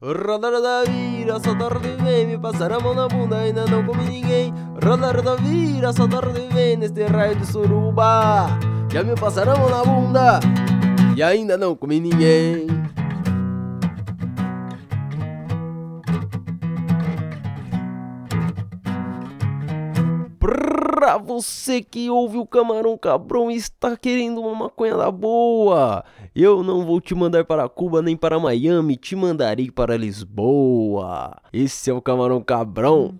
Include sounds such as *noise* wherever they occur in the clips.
Roda, roda, vira, só tarde vem, me passar a mão na bunda, ainda não comi ninguém. Roda, roda, vira, só tarde vem, neste raio de suruba. Já me passaram a mão na bunda, e ainda não comi ninguém. Pra você que ouve o Camarão Cabrão e está querendo uma maconha da boa, eu não vou te mandar para Cuba nem para Miami, te mandarei para Lisboa. Esse é o Camarão Cabrão.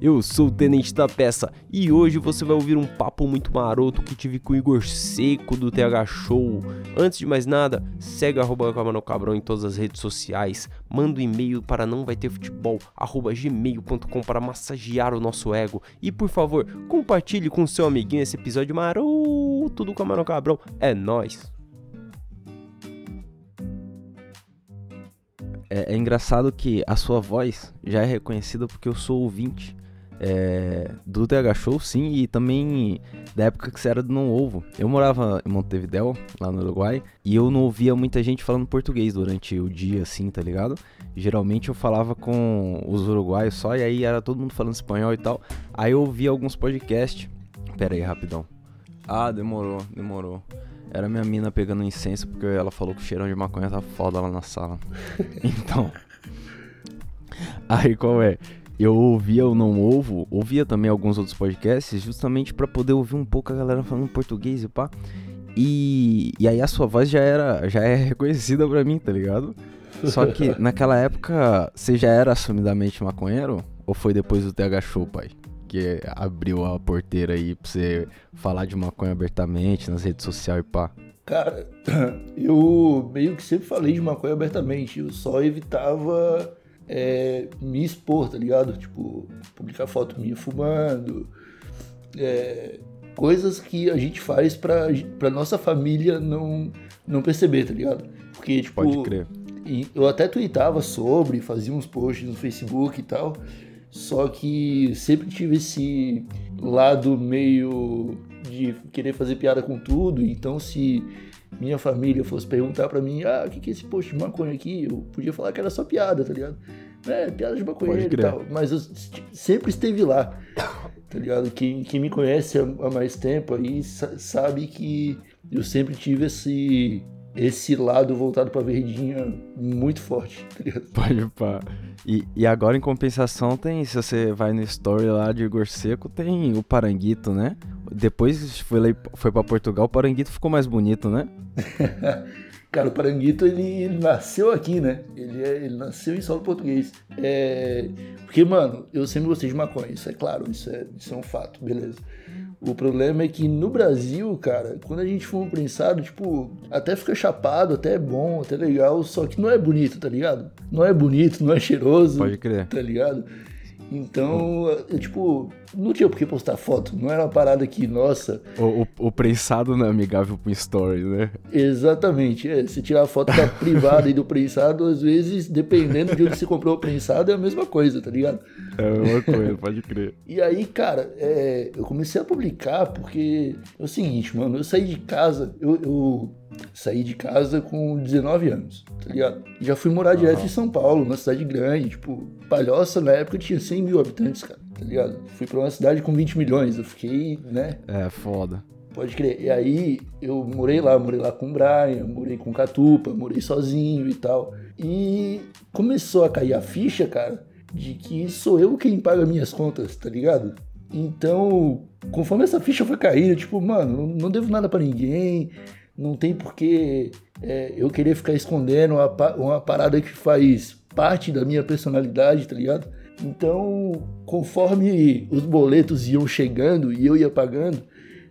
Eu sou o Tenente da Peça e hoje você vai ouvir um papo muito maroto que tive com o Igor Seco do TH Show. Antes de mais nada, segue arroba Camarão Cabrão em todas as redes sociais, manda um e-mail para não vai ter futebol, arroba gmail.com para massagear o nosso ego e por favor, compartilhe com seu amiguinho esse episódio maroto do Camarão Cabrão. É nóis! É, é, engraçado que a sua voz já é reconhecida porque eu sou ouvinte é, do TH Show, sim, e também da época que você era do Não Ovo. Eu morava em Montevideo, lá no Uruguai, e eu não ouvia muita gente falando português durante o dia, assim, tá ligado? Geralmente eu falava com os uruguaios só, e aí era todo mundo falando espanhol e tal. Aí eu ouvia alguns podcasts. Pera aí, rapidão. Ah, demorou, demorou. Era minha mina pegando incenso porque ela falou que o cheirão de maconha tá foda lá na sala. *laughs* Então. *laughs* Aí qual é? Eu ouvia o Não Ovo, ouvia também alguns outros podcasts, justamente para poder ouvir um pouco a galera falando português e pá. E, e aí a sua voz já era já é *laughs* reconhecida pra mim, tá ligado? Só que *laughs* naquela época você já era assumidamente maconheiro? Ou foi depois do TH Show, pai? Que abriu a porteira aí pra você falar de maconha abertamente nas redes sociais e pá. Cara, *clears throat* eu meio que sempre falei de maconha abertamente. Eu só evitava é, me expor, tá ligado? Tipo, publicar foto minha fumando. É, coisas que a gente faz pra, pra nossa família não, não perceber, tá ligado? Porque, tipo. Pode crer. Eu até tweetava sobre, fazia uns posts no Facebook e tal. Só que sempre tive esse lado meio de querer fazer piada com tudo. Então, se minha família fosse perguntar para mim, ah, o que, que é esse post de maconha aqui? Eu podia falar que era só piada, tá ligado? É, piada de maconheiro e tal. Mas eu sempre esteve lá, tá ligado? Quem, quem me conhece há mais tempo aí sabe que eu sempre tive esse esse lado voltado pra verdinha muito forte, tá ligado? Pode pá. E, e agora, em compensação, tem, se você vai no story lá de Igor Seco, tem o Paranguito, né? Depois foi, lá, foi pra Portugal, o Paranguito ficou mais bonito, né? *laughs* Cara, o Paranguito, ele, ele, nasceu aqui, né? Ele, é, ele nasceu em solo português. É, porque, mano, eu sempre gostei de maconha, isso é claro, isso é, isso é um fato, beleza. O problema é que no Brasil, cara, quando a gente fuma prensado, tipo, até fica chapado, até é bom, até é legal, só que não é bonito, tá ligado? Não é bonito, não é cheiroso. Pode crer. Tá ligado? Então, eu, tipo, não tinha por que postar foto. Não era uma parada que, nossa. O, o, o prensado não é amigável pro story, né? Exatamente. É, se tirar a foto da privada e do prensado, às vezes, dependendo de onde você comprou o prensado, é a mesma coisa, tá ligado? É a mesma coisa, pode crer. E aí, cara, é, eu comecei a publicar porque é o seguinte, mano, eu saí de casa, eu, eu saí de casa com 19 anos, tá ligado? Já fui morar direto uhum. em São Paulo, uma cidade grande, tipo, Palhoça na época tinha 100 mil habitantes, cara, tá ligado? Fui pra uma cidade com 20 milhões, eu fiquei, né? É, foda. Pode crer. E aí eu morei lá, morei lá com o Brian, morei com o Catupa, morei sozinho e tal. E começou a cair a ficha, cara, de que sou eu quem paga minhas contas, tá ligado? Então, conforme essa ficha foi caindo, tipo, mano, não devo nada para ninguém, não tem porquê é, eu querer ficar escondendo uma, uma parada que faz parte da minha personalidade, tá ligado? Então, conforme os boletos iam chegando e eu ia pagando,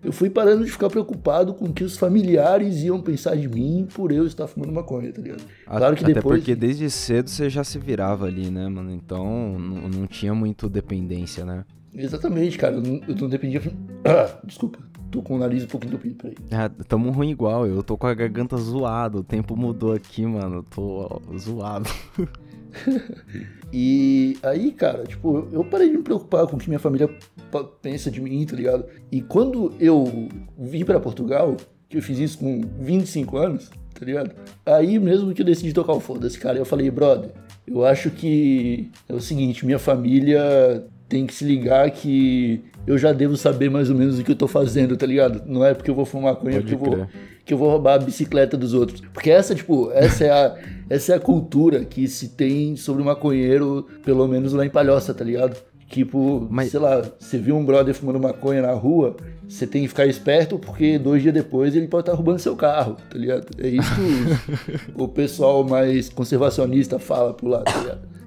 eu fui parando de ficar preocupado com o que os familiares iam pensar de mim por eu estar fumando maconha, tá ligado? Claro que Até depois... porque desde cedo você já se virava ali, né, mano? Então não, não tinha muito dependência, né? Exatamente, cara. Eu não, eu não dependia. *coughs* Ah, desculpa. Tô com o nariz um pouquinho entupido, peraí. É, tamo ruim igual, eu tô com a garganta zoada, o tempo mudou aqui, mano, eu tô ó, zoado. *laughs* e aí, cara, tipo, eu parei de me preocupar com o que minha família pensa de mim, tá ligado? E quando eu vim para Portugal, que eu fiz isso com 25 anos, tá ligado? Aí mesmo que eu decidi tocar o foda-se, cara, eu falei, brother, Eu acho que é o seguinte, minha família tem que se ligar que eu já devo saber mais ou menos o que eu tô fazendo, tá ligado? Não é porque eu vou fumar maconha, porque eu vou, que eu vou roubar a bicicleta dos outros. Porque essa, tipo, essa é a, *laughs* essa é a cultura que se tem sobre o maconheiro, pelo menos lá em Palhoça, tá ligado? Tipo, Mas... sei lá, você viu um brother fumando maconha na rua, você tem que ficar esperto porque dois dias depois ele pode estar roubando seu carro, tá ligado? É isso que *laughs* o pessoal mais conservacionista fala por lá, tá ligado?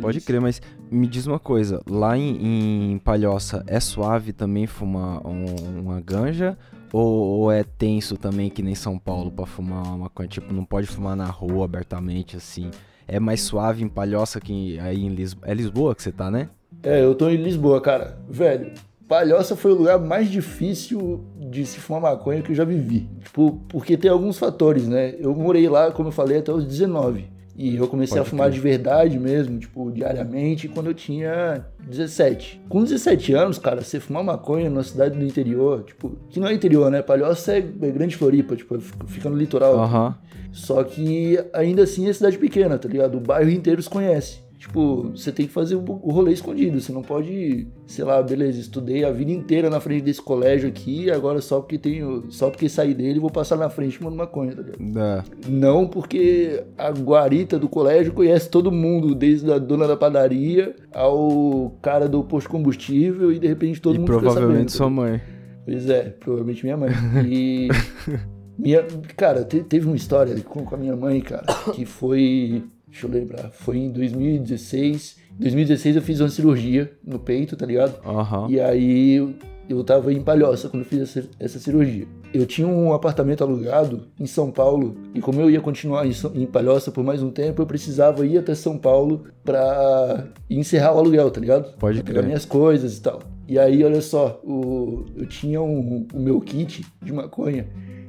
Pode crer, mas me diz uma coisa, lá em, em Palhoça é suave também fumar um, uma ganja? Ou, ou, é tenso também que nem São Paulo pra fumar uma maconha? Tipo, não pode fumar na rua abertamente assim. É mais suave em Palhoça que aí em Lisboa. É Lisboa que você tá, né? É, eu tô em Lisboa, cara. Velho, Palhoça foi o lugar mais difícil de se fumar maconha que eu já vivi. Tipo, porque tem alguns fatores, né? Eu morei lá, como eu falei, até os 19. E eu comecei Pode a fumar ter. de verdade mesmo, tipo, diariamente, quando eu tinha 17. Com 17 anos, cara, você fumar maconha numa cidade do interior, tipo, que não é interior, né? Palhoça é, é grande Floripa, tipo, fica no litoral. Uhum. Só que ainda assim é cidade pequena, tá ligado? O bairro inteiro se conhece. Tipo, você tem que fazer o rolê escondido. Você não pode, sei lá, beleza, estudei a vida inteira na frente desse colégio aqui, agora só porque tenho. Só porque saí dele vou passar na frente fumando maconha, tá ligado? É. Não porque a guarita do colégio conhece todo mundo, desde a dona da padaria ao cara do posto combustível, e de repente todo e mundo Provavelmente sabendo, sua mãe. Pois é, provavelmente minha mãe. E. *laughs* minha, cara, teve uma história com, com a minha mãe, cara, que foi Deixa eu lembrar. Foi em 2016. Em 2016 eu fiz uma cirurgia no peito, tá ligado? Uhum. E aí eu, tava em Palhoça quando eu fiz essa, essa, cirurgia. Eu tinha um apartamento alugado em São Paulo e como eu ia continuar em, em Palhoça por mais um tempo, eu precisava ir até São Paulo pra encerrar o aluguel, tá ligado? Pode pra pegar minhas coisas e tal. E aí, olha só, o, eu tinha um, o meu kit de maconha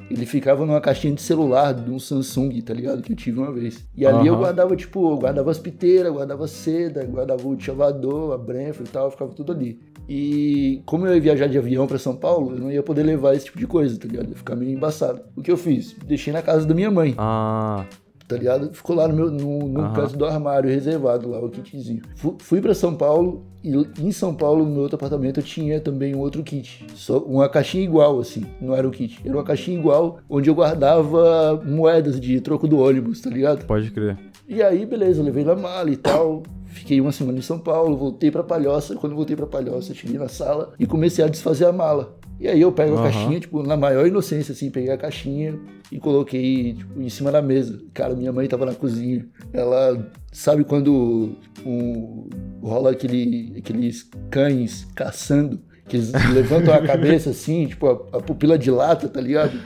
ele ficava numa caixinha de celular de um Samsung, tá ligado? Que eu tive uma vez. E ali uhum. eu guardava, tipo, eu guardava as piteiras, guardava seda, guardava o chavador, a Brenfa e tal, ficava tudo ali. E como eu ia viajar de avião para São Paulo, eu não ia poder levar esse tipo de coisa, tá ligado? Ia ficar meio embaçado. O que eu fiz? Deixei na casa da minha mãe. Ah tá ligado? Ficou lá no meu no, no uhum. canto do armário reservado lá o kitzinho. Fui, fui para São Paulo e em São Paulo no meu outro apartamento eu tinha também um outro kit, só uma caixinha igual assim, não era o kit, era uma caixinha igual onde eu guardava moedas de troco do ônibus, tá ligado? Pode crer. E aí beleza, eu levei na mala e tal. Fiquei uma semana em São Paulo, voltei para Palhoça. Quando voltei para Palhoça, cheguei na sala e comecei a desfazer a mala. E aí eu pego uhum. a caixinha, tipo, na maior inocência, assim, peguei a caixinha e coloquei, tipo, em cima da mesa. Cara, minha mãe tava na cozinha. Ela sabe quando um, rola aquele, aqueles cães caçando, que eles levantam a *laughs* cabeça assim, tipo, a, a pupila dilata, tá ligado?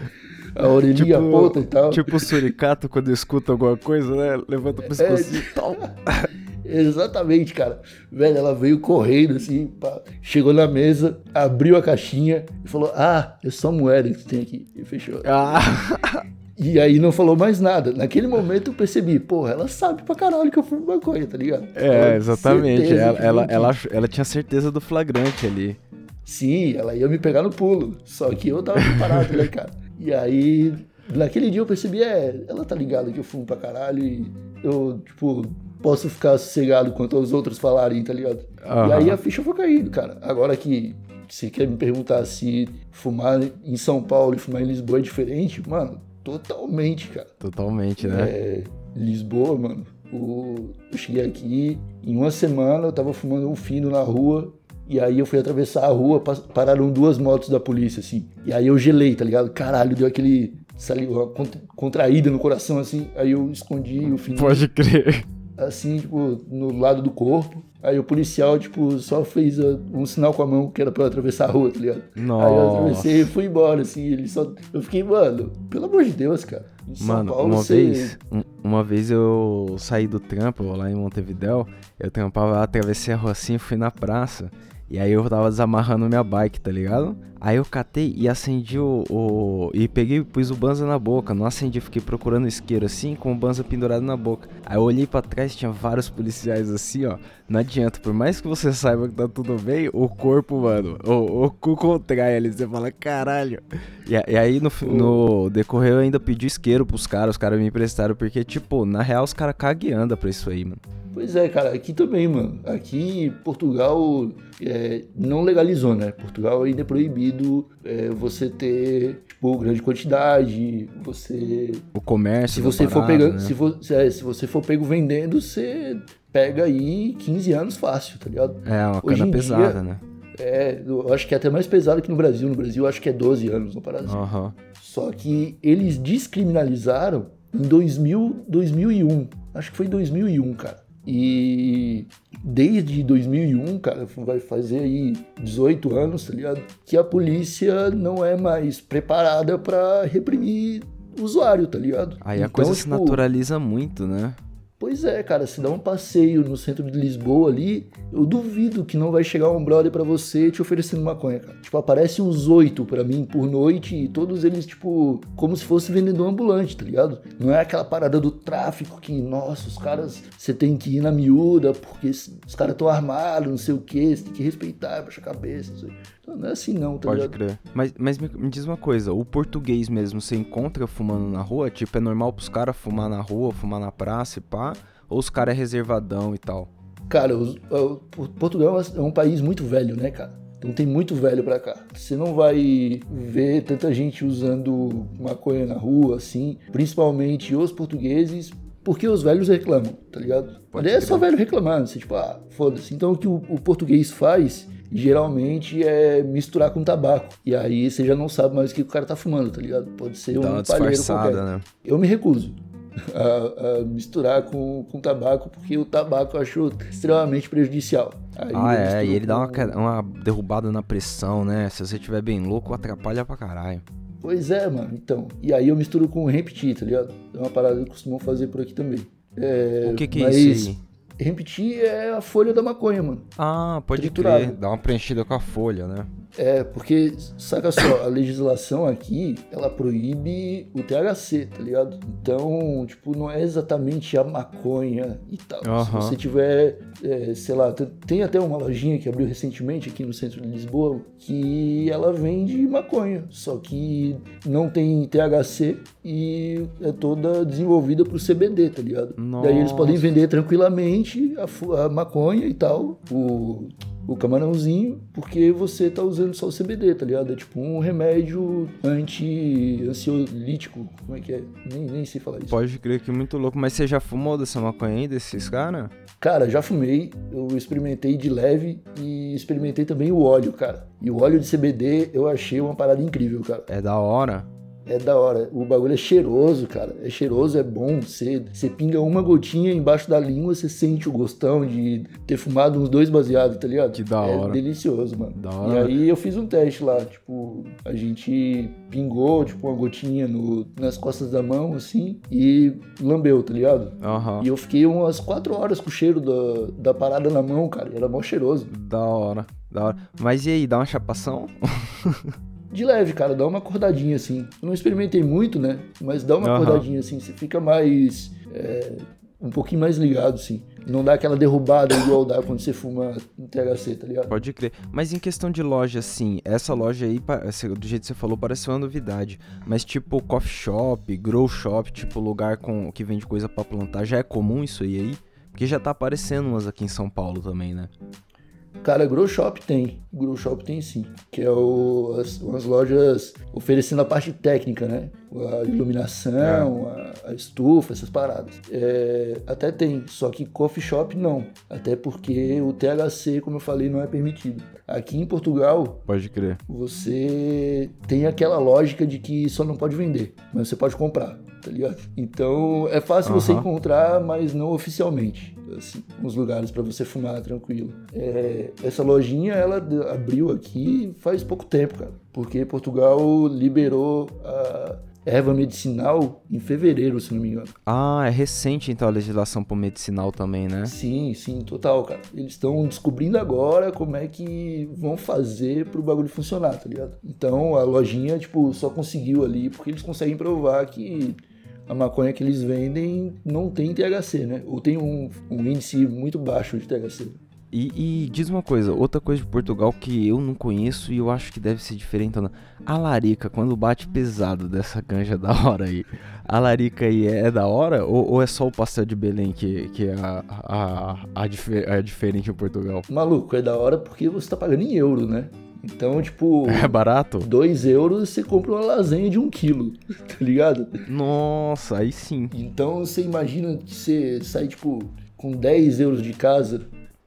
a orelhinha tipo, ponta e tal. Tipo o suricato quando escuta alguma coisa, né? Levanta o pescoço é, e tal. *laughs* Exatamente, cara. Velho, ela veio correndo assim, pá, chegou na mesa, abriu a caixinha e falou: Ah, é só moeda que tem aqui. E fechou. Ah. *laughs* E aí não falou mais nada. Naquele momento eu percebi, porra, ela sabe pra caralho que eu fumo maconha, tá ligado? É, exatamente. Ela, ela, ela, ela, tinha certeza do flagrante ali. Sim, ela ia me pegar no pulo. Só que eu tava preparado, né, cara? E aí, naquele dia eu percebi, é, ela tá ligada que eu fumo pra caralho e eu, tipo, posso ficar sossegado quanto aos outros falarem, tá ligado? Uhum. E aí a ficha foi caindo, cara. Agora que você quer me perguntar se fumar em São Paulo e fumar em Lisboa é diferente, mano, totalmente, cara. Totalmente, né? É, Lisboa, mano, o, eu cheguei aqui, em uma semana eu tava fumando um fino na rua, e aí eu fui atravessar a rua, pararam duas motos da polícia, assim. E aí eu gelei, tá ligado? Caralho, deu aquele saliva contraída no coração, assim. Aí eu escondi o fino. Pode crer assim, tipo, no lado do corpo. Aí o policial, tipo, só fez uh, um sinal com a mão que era pra eu atravessar a rua, tá ligado? Nossa. Aí eu atravessei e fui embora, assim, ele só... Eu fiquei, mano, pelo amor de Deus, cara. Em mano, Paulo, uma vez, uma vez eu saí do trampo lá em Montevidéu, eu trampava, atravessei a rua assim, fui na praça, e aí eu tava desamarrando minha bike, tá ligado? Aí eu catei e acendi o, o. e peguei pus o Banza na boca. Não acendi, fiquei procurando isqueiro assim, com o Banza pendurado na boca. Aí eu olhei para trás, tinha vários policiais assim, ó. Não adianta, por mais que você saiba que tá tudo bem, o corpo, mano, o, o cu contrai ali. Você fala, caralho. E, e aí no, no decorrer eu ainda pedi isqueiro pros caras, os caras me emprestaram, porque, tipo, na real os caras cagueando pra isso aí, mano. Pois é, cara, aqui também, mano. Aqui Portugal é, não legalizou, né? Portugal ainda é proibido é, você ter, tipo, grande quantidade, você... O comércio Se você for parada, pegando, né? se, for, é, se você for pego vendendo, você pega aí 15 anos fácil, tá ligado? É, uma Hoje cana pesada, dia- né? É, eu acho que é até mais pesado que no Brasil. No Brasil, acho que é 12 anos no Brasil. Aham. Só que eles descriminalizaram em 2000, 2001. Acho que foi em 2001, cara. E desde 2001, cara, vai fazer aí 18 anos, tá ligado? Que a polícia não é mais preparada pra reprimir o usuário, tá ligado? Aí a Então, coisa se tipo, naturaliza muito, né? Pois é, cara, se dá um passeio no centro de Lisboa ali, eu duvido que não vai chegar um brother pra você te oferecendo maconha, cara. Tipo, aparece uns oito pra mim por noite e todos eles, tipo, como se fosse vendedor ambulante, tá ligado? Não é aquela parada do tráfico que, nossa, os caras, você tem que ir na miúda porque os caras estão armados, não sei o que, você tem que respeitar, baixa a cabeça, não sei. Não é assim não, tá Pode ligado? crer. Mas, mas me, me diz uma coisa, o português mesmo, você encontra fumando na rua? Tipo, é normal pros caras fumar na rua, fumar na praça e pá? Ou os caras é reservadão e tal? Cara, os- o- o- Portugal é um país muito velho, né, cara? Então tem muito velho pra cá. Você não vai ver tanta gente usando maconha na rua, assim, principalmente os portugueses, porque os velhos reclamam, tá ligado? Pode Mas é só velho reclamando, assim, tipo, ah, foda-se. Então o que o, o português faz, geralmente, é misturar com tabaco. E aí você já não sabe mais o que o cara tá fumando, tá ligado? Pode ser Dá um uma palheiro qualquer. né? Eu me recuso *laughs* a, a misturar com, com tabaco, porque o tabaco eu acho extremamente prejudicial. Aí Ah, é, e ele dá uma, com- uma derrubada na pressão, né? Se você estiver bem louco, atrapalha pra caralho. Pois é, mano, então. E aí eu misturo com hemp tea, tá ligado? É uma parada que costumam fazer por aqui também. É, o que que é mas isso aí? Tea é a folha da maconha, mano. Ah, pode triturado. crer. Dá uma preenchida com a folha, né? É, porque, saca só, a legislação aqui, ela proíbe o THC, tá ligado? Então, tipo, não é exatamente a maconha e tal. Se Aham. você tiver, é, sei lá, tem- até uma lojinha que abriu recentemente aqui no centro de Lisboa, que ela vende maconha, só que não tem THC e é toda desenvolvida pro CBD, tá ligado? Daí eles podem Nossa. vender tranquilamente a, a maconha e tal, o, o camarãozinho, porque você tá usando só o CBD, tá ligado? É tipo um remédio anti-ansiolítico, como é que é? Nem, nem sei falar isso. Pode crer que muito louco. Mas você já fumou dessa maconha aí, desses caras? Cara, já fumei, eu experimentei de leve e experimentei também o óleo, cara. E o óleo de CBD eu achei uma parada incrível, cara. É da hora. É da hora. O bagulho é cheiroso, cara. É cheiroso, é bom. Você, você pinga uma gotinha embaixo da língua, você sente o gostão de ter fumado uns dois baseados, tá ligado? Que da é hora. delicioso, mano. Da E hora. aí eu fiz um teste lá, tipo, a gente pingou, tipo, uma gotinha no, nas costas da mão, assim, e lambeu, tá ligado? Aham. E eu fiquei umas quatro horas com o cheiro da, da parada na mão, cara. e Era mó cheiroso. Da hora. Da hora. Mas e aí, dá uma chapação? *laughs* De leve, cara, dá uma acordadinha assim. Eu não experimentei muito, né? Mas dá uma Aham. acordadinha assim. Você fica mais. é, um pouquinho mais ligado, assim. Não dá aquela derrubada igual dá quando você fuma THC, tá ligado? Pode crer. Mas em questão de loja, assim, essa loja aí, do jeito que você falou, parece uma novidade. Mas tipo, coffee shop, grow shop, tipo, lugar com que vende coisa pra plantar, já é comum isso aí aí? Porque já tá aparecendo umas aqui em São Paulo também, né? Cara, Grow Shop tem. Grow Shop tem sim. Que é o, as, umas lojas oferecendo a parte técnica, né? A iluminação, a, a estufa, essas paradas. É, até tem, só que coffee shop não. Até porque o THC, como eu falei, não é permitido. Aqui em Portugal, Pode crer. você tem aquela lógica de que só não pode vender, mas você pode comprar, tá ligado? Então é fácil você Aham. encontrar, mas não oficialmente. Assim, uns lugares pra você fumar tranquilo. É, essa lojinha ela abriu aqui faz pouco tempo, cara, porque Portugal liberou a erva medicinal em fevereiro, se não me engano. Ah, é recente então a legislação pro medicinal também, né? Sim, sim, total, cara. Eles estão descobrindo agora como é que vão fazer pro bagulho funcionar, tá ligado? Então a lojinha, tipo, só conseguiu ali porque eles conseguem provar que a maconha que eles vendem não tem THC, né? Ou tem um, um índice muito baixo de THC. E, e diz uma coisa, outra coisa de Portugal que eu não conheço e eu acho que deve ser diferente. Não. A larica, quando bate pesado dessa canja da hora aí, a larica aí é da hora ou, ou é só o pastel de Belém que, que é a, a, a, a, a diferente em Portugal? Maluco, é da hora porque você tá pagando em euro, né? Então, tipo. *laughs* É barato? 2 euros você compra uma lasanha de 1 um quilo, *laughs* tá ligado? Nossa, aí sim. Então você imagina que você sai, tipo, com 10 euros de casa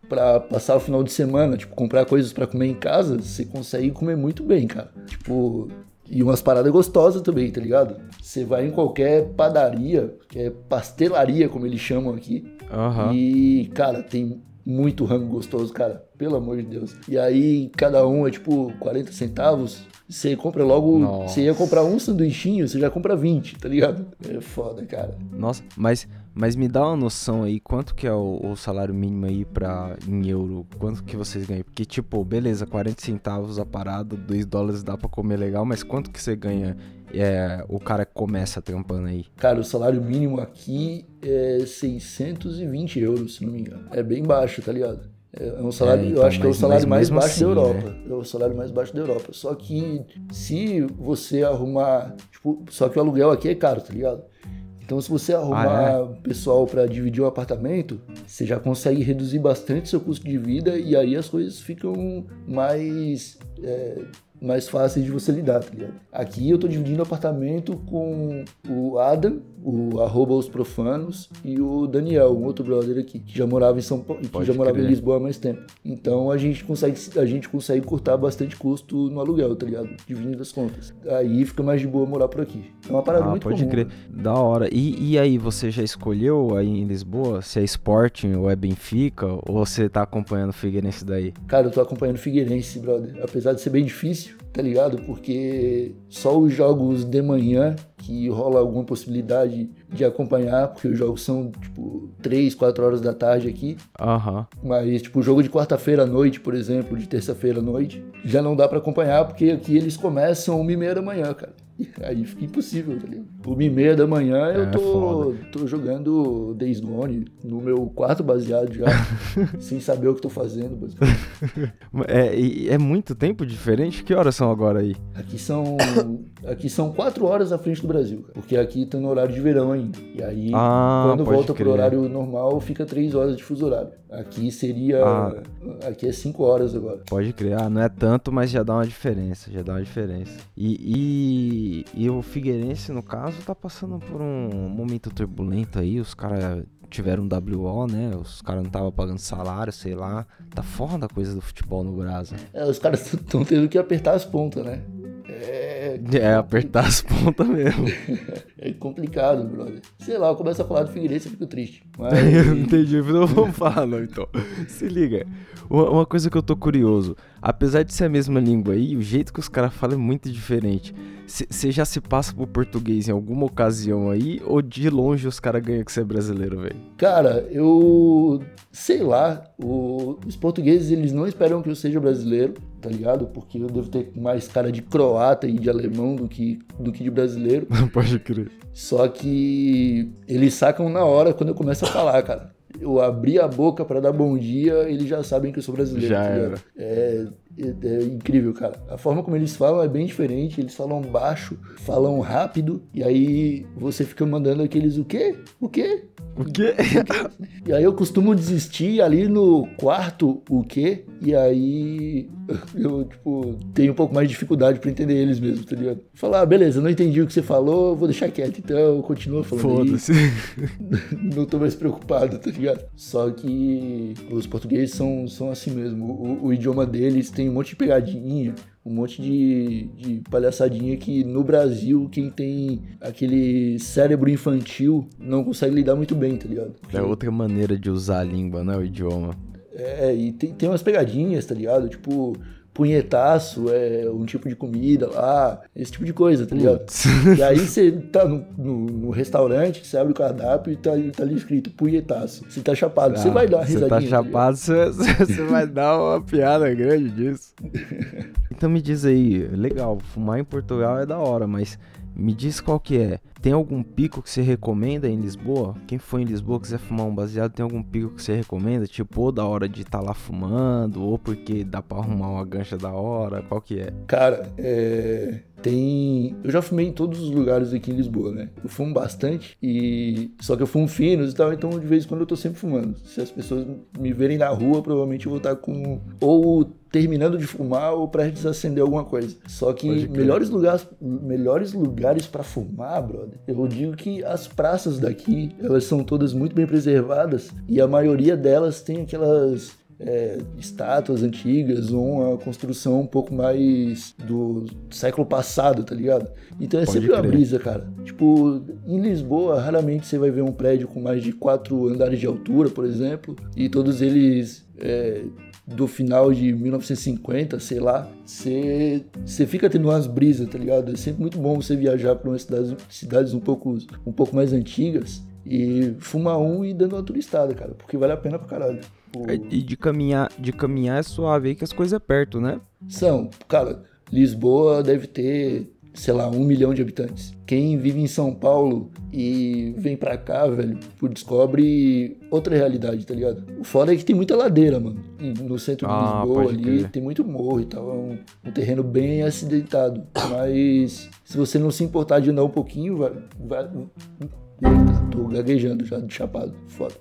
para passar o final de semana, tipo, comprar coisas para comer em casa, você consegue comer muito bem, cara. Tipo, e umas paradas gostosas também, tá ligado? Você vai em qualquer padaria, que é pastelaria, como eles chamam aqui. Aham. E, cara, tem muito rango gostoso, cara. Pelo amor de Deus. E aí, cada um é tipo 40 centavos. Você compra logo. Nossa. Você ia comprar um sanduichinho, você já compra 20, tá ligado? É foda, cara. Nossa, mas, mas me dá uma noção aí, quanto que é o, o salário mínimo aí pra, em euro? Quanto que vocês ganham? Porque, tipo, beleza, 40 centavos a parada, 2 dólares dá pra comer legal, mas quanto que você ganha é, o cara começa trampando aí? Cara, o salário mínimo aqui é 620 euros, se não me engano. É bem baixo, tá ligado? É um salário, É, eu então, acho que é o salário mais baixo da assim, Europa. É o salário mais baixo da Europa. Só que se você arrumar. Tipo, só que o aluguel aqui é caro, tá ligado? Então, se você arrumar Ah, pessoal pra dividir o apartamento, você já consegue reduzir bastante seu custo de vida e aí as coisas ficam mais. é, mais fáceis de você lidar, tá ligado? Aqui eu tô dividindo apartamento com o Adam, o arroba os profanos, e o Daniel, um outro brother aqui, que já morava em São Paulo, que Pode já morava crer. em Lisboa há mais tempo. Então a gente consegue a gente consegue cortar bastante custo no aluguel, tá ligado? Dividindo as contas. Aí fica mais de boa morar por aqui. É uma parada Ah, muito pode comum. crer. né? Da hora. E, e aí, você já escolheu aí em Lisboa se é Sporting ou é Benfica? Ou você tá acompanhando o Figueirense daí? Cara, eu tô acompanhando o Figueirense, brother. Apesar de ser bem difícil, tá ligado? Porque só os jogos de manhã que rola alguma possibilidade de acompanhar, porque os jogos são, tipo, 3, 4 horas da tarde aqui. Aham. Mas, tipo, o jogo de quarta-feira à noite, por exemplo, de terça-feira à noite, já não dá pra acompanhar, porque aqui eles começam uma e meia da manhã, cara. *laughs* Aí fica impossível, tá ligado? Uma e meia da manhã eu É, tô, foda. tô jogando Days Gone no meu quarto baseado já, *laughs* sem saber o que tô fazendo, basicamente. *laughs* É, é muito tempo diferente? Que horas são agora aí? Aqui são, aqui são quatro horas à frente do Brasil, cara, porque aqui tá no horário de verão ainda. E aí, Ah, quando volta crer. pro horário normal, fica três horas de fuso horário. Aqui seria. Ah. Aqui é cinco horas agora. Pode crer. Ah, não é tanto, mas já dá uma diferença. Já dá uma diferença. E, e, e o Figueirense, no caso, tá passando por um momento turbulento aí. Os caras tiveram um WO, né? Os caras não estavam pagando salário, sei lá. Tá foda a coisa do futebol no Brasil. É, os caras *laughs* estão tendo que apertar as pontas, né? É, É, apertar as pontas mesmo. *laughs* é complicado, brother. Sei lá, eu começo a falar do Figueirense e fico triste. *laughs* Mas, Eu não entendi, não vamos falar não, então. Se liga. Uma, coisa que eu tô curioso. Apesar de ser a mesma língua aí, o jeito que os caras falam é muito diferente. Você já se passa por português em alguma ocasião aí? Ou de longe os caras ganham que você é brasileiro, velho? Cara, eu sei lá, o- os portugueses eles não esperam que eu seja brasileiro, tá ligado? Porque eu devo ter mais cara de croata e de alemão do que, do que de brasileiro. *laughs* Pode crer. Só que eles sacam na hora quando eu começo a falar, cara. Eu abri a boca pra dar bom dia, eles já sabem que eu sou brasileiro. Já tá era. É, é- é incrível, cara. A forma como eles falam é bem diferente. Eles falam baixo, falam rápido, e aí você fica mandando aqueles o quê? O quê? O quê? E aí eu costumo desistir ali no quarto o quê? E aí *laughs* eu, tipo, tenho um pouco mais de dificuldade pra entender eles mesmo, tá ligado? Falar, ah, beleza, não entendi o que você falou, vou deixar quieto então, continua falando. Foda-se. *laughs* Não tô mais preocupado, tá ligado? Só que os portugueses são, são assim mesmo. O, o idioma deles tem um monte de pegadinha, um monte de, de palhaçadinha que no Brasil quem tem aquele cérebro infantil não consegue lidar muito bem, tá ligado? Porque- É outra maneira de usar a língua, né? O idioma. é, e tem, tem umas pegadinhas, tá ligado? Tipo, punhetaço é um tipo de comida lá, esse tipo de coisa, tá ligado? *laughs* E aí você tá no, no- no restaurante, você abre o cardápio e tá, tá ali escrito punhetaço. Você tá chapado, você Ah, vai dar uma Você risadinha. tá ligado? chapado, *laughs* você, você vai dar uma piada grande disso. *laughs* Então me diz aí, legal, fumar em Portugal é da hora, mas Me diz qual que é. Tem algum pico que você recomenda em Lisboa? Quem for em Lisboa quiser fumar um baseado, tem algum pico que você recomenda? Tipo, ou da hora de estar tá lá fumando, ou porque dá pra arrumar uma gancha da hora, qual que é? Cara, é... Tem. Eu já fumei em todos os lugares aqui em Lisboa, né? Eu fumo bastante e. Só que eu fumo finos e tal, então de vez em quando eu tô sempre fumando. Se as pessoas me verem na rua, provavelmente eu vou estar com. Ou terminando de fumar ou prestes a acender alguma coisa. Só que melhores lugares, melhores lugares para fumar, brother. Eu digo que as praças daqui, elas são todas muito bem preservadas e a maioria delas tem aquelas é, estátuas antigas ou uma construção um pouco mais do século passado, tá ligado? Então é Pode sempre crer. uma brisa, cara. Tipo, em Lisboa, raramente você vai ver um prédio com mais de quatro andares de altura, por exemplo, e todos eles é, do final de 1950, sei lá, você fica tendo umas brisas, tá ligado? É sempre muito bom você viajar para umas cidades, cidades um, pouco, um pouco mais antigas e fumar um e dando uma turistada, cara, porque vale a pena pra caralho. O... É, e de caminhar, de caminhar é suave aí que as coisas é perto, né? São, cara, Lisboa deve ter, sei lá, um milhão de habitantes. Quem vive em São Paulo e vem pra cá, velho, descobre outra realidade, tá ligado? O foda é que tem muita ladeira, mano. No centro de ah, Lisboa ali crer. tem muito morro e tal. É um, um, terreno bem acidentado. Mas se você não se importar de andar um pouquinho, vai, vai tô gaguejando já de chapado. Foda.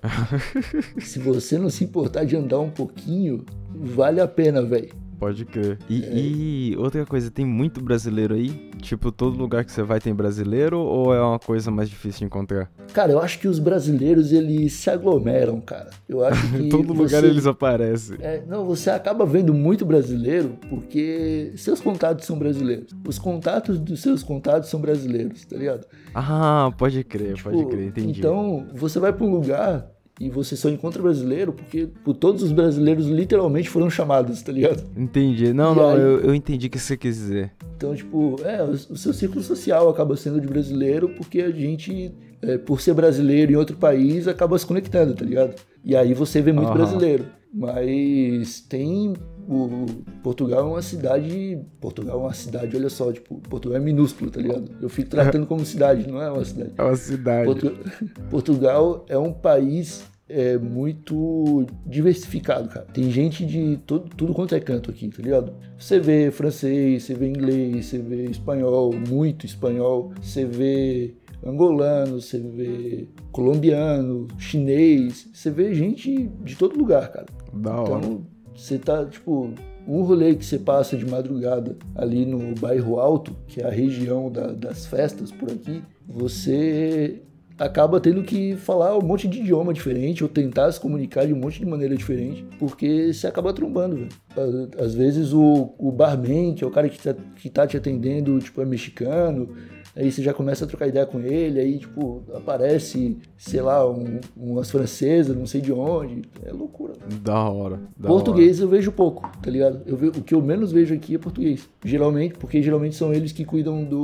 *laughs* Se você não se importar de andar um pouquinho, vale a pena, velho. Pode crer. E, é. e, outra coisa, tem muito brasileiro aí? Tipo, todo lugar que você vai tem brasileiro ou é uma coisa mais difícil de encontrar? Cara, eu acho que os brasileiros, eles se aglomeram, cara. Eu acho *laughs* que. todo você... lugar eles aparecem. É, não, você acaba vendo muito brasileiro porque seus contatos são brasileiros. Os contatos dos seus contatos são brasileiros, tá ligado? Ah, pode crer, tipo, pode crer, entendi. Então, você vai pra um lugar e você só encontra brasileiro porque por todos os brasileiros literalmente foram chamados, tá ligado? Entendi. Não, e não, aí... eu, eu entendi o que você quis dizer. Então, tipo, é, o, seu círculo social acaba sendo de brasileiro porque a gente, é, por ser brasileiro em outro país, acaba se conectando, tá ligado? E aí você vê muito uhum. brasileiro. Mas tem o Portugal é uma cidade. Portugal é uma cidade, olha só, tipo, Portugal é minúsculo, tá ligado? Eu fico tratando como cidade, não é uma cidade. É uma cidade. Portu... *laughs* Portugal é um país é muito diversificado, cara. Tem gente de todo, tudo quanto é canto aqui, tá ligado? Você vê francês, você vê inglês, você vê espanhol, muito espanhol, você vê angolano, você vê colombiano, chinês, você vê gente de todo lugar, cara. Da hora. Então, você tá, tipo, um rolê que você passa de madrugada ali no bairro Alto, que é a região da, das festas por aqui, você acaba tendo que falar um monte de idioma diferente ou tentar se comunicar de um monte de maneira diferente, porque você acaba trombando, velho. Às vezes o, o barman, que é o cara que tá, que tá te atendendo, tipo, é mexicano, Aí você já começa a trocar ideia com ele, aí, tipo, aparece, sei lá, um, umas francesas, não sei de onde. É loucura. Da hora. Da português hora. eu vejo pouco, tá ligado? Eu vejo, o que eu menos vejo aqui é português. Geralmente, porque geralmente são eles que cuidam do,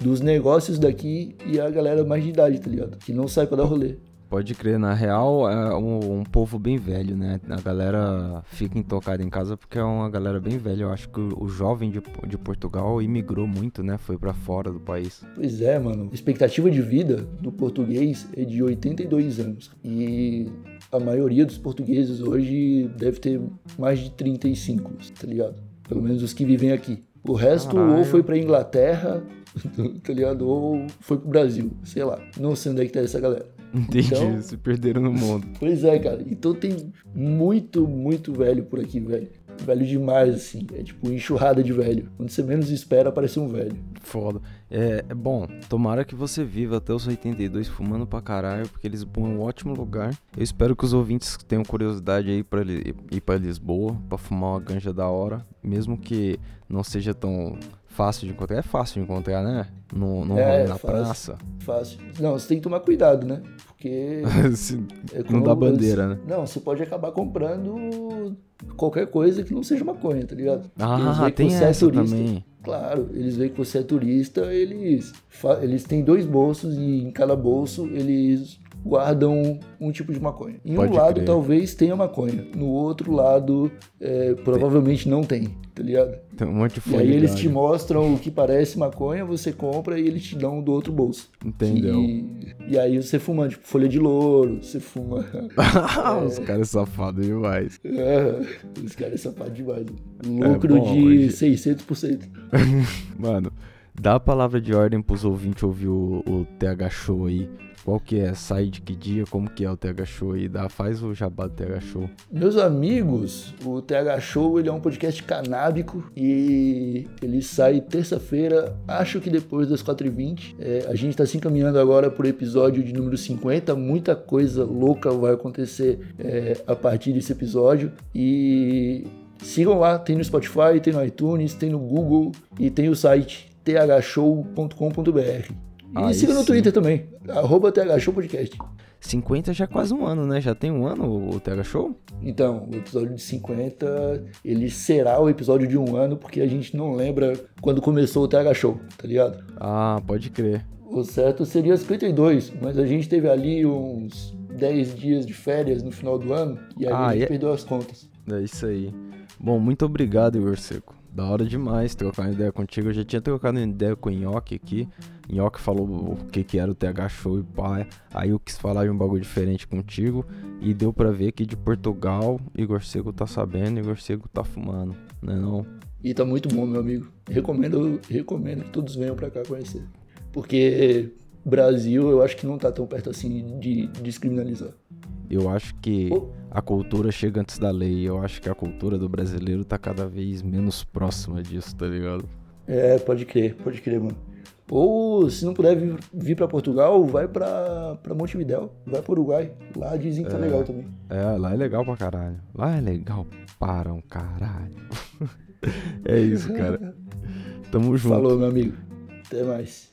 dos negócios daqui e a galera mais de idade, tá ligado? Que não sai pra dar rolê. Pode crer, na real é um, um, povo bem velho, né? A galera fica intocada em casa porque é uma galera bem velha. Eu acho que o, o jovem de, de Portugal imigrou muito, né? Foi para fora do país. Pois é, mano. A expectativa de vida do português é de 82 anos. E a maioria dos portugueses hoje deve ter mais de 35, tá ligado? Pelo menos os que vivem aqui. O resto Caralho. ou foi pra Inglaterra, *laughs* tá ligado? Ou foi pro Brasil, sei lá. Não sei onde é que tá essa galera. Entendi, então, se perderam no mundo. Pois é, cara. Então tem muito, muito velho por aqui, velho. Velho demais, assim. É tipo enxurrada de velho. Quando você menos espera, aparece um velho. Foda. É, é bom, tomara que você viva até os 82 fumando pra caralho, porque Lisboa é um ótimo lugar. Eu espero que os ouvintes tenham curiosidade aí pra ir pra Lisboa, pra fumar uma ganja da hora. Mesmo que não seja tão fácil de encontrar. É fácil de encontrar, né? No, no é, na fácil, praça. Fácil. Não, você tem que tomar cuidado, né? Porque. *laughs* é não dá bandeira, né? Não, você pode acabar comprando qualquer coisa que não seja maconha, tá ligado? Ah, tem é essa é também. Claro, eles veem que você é turista, eles, eles têm dois bolsos e em cada bolso eles guardam um tipo de maconha. Em Pode um lado crer. talvez tenha maconha, no outro lado é, provavelmente não tem, tá ligado? Tem um monte de E folha. aí eles te mostram o que parece maconha, você compra e eles te dão do outro bolso. Entendeu? E, e aí você fuma, tipo, folha de louro, você fuma. *laughs* *laughs* Os caras safados demais. É, os caras safados demais. Lucro É bom, de hoje. 600%. *laughs* Mano, dá a palavra de ordem pros ouvintes ouvir o, o TH Show aí. Qual que é? Sai de que dia? Como que é o TH Show aí? Dá, faz o jabá do TH Show. Meus amigos, o TH Show ele é um podcast canábico e ele sai terça-feira, acho que depois das 4h20. É, a gente está se encaminhando agora por episódio de número 50. Muita coisa louca vai acontecer é, a partir desse episódio. E sigam lá, tem no Spotify, tem no iTunes, tem no Google e tem o site thshow.com.br. E Aí siga no sim. Twitter também, arroba TH Podcast. 50 já é quase um ano, né? Já tem um ano o TH Show? Então, o episódio de 50, ele será o episódio de um ano, porque a gente não lembra quando começou o TH Show, tá ligado? Ah, pode crer. O certo seria 52, mas a gente teve ali uns 10 dias de férias no final do ano, e aí Ah, a gente e é- perdeu as contas. É isso aí. Bom, muito obrigado, Igor Seco. Da hora demais trocar uma ideia contigo. Eu já tinha trocado uma ideia com o Nhoque aqui. Nhoque falou o que, que era o TH Show e pá. Aí eu quis falar de um bagulho diferente contigo. E deu pra ver que de Portugal, Igor Seco tá sabendo, Igor Seco tá fumando. Né não? E tá muito bom, meu amigo. Recomendo, recomendo que todos venham pra cá conhecer. Porque Brasil, eu acho que não tá tão perto assim de descriminalizar. Eu acho que a cultura chega antes da lei. Eu acho que a cultura do brasileiro tá cada vez menos próxima disso, tá ligado? É, pode crer, pode crer, mano. Ou se não puder vir, vir para Portugal, vai pra, pra Montevidéu, vai pro Uruguai. Lá dizem que tá legal também. É, lá é legal pra caralho. Lá é legal para um caralho. *laughs* é isso, cara. *laughs* Tamo junto. Falou, meu amigo. Até mais.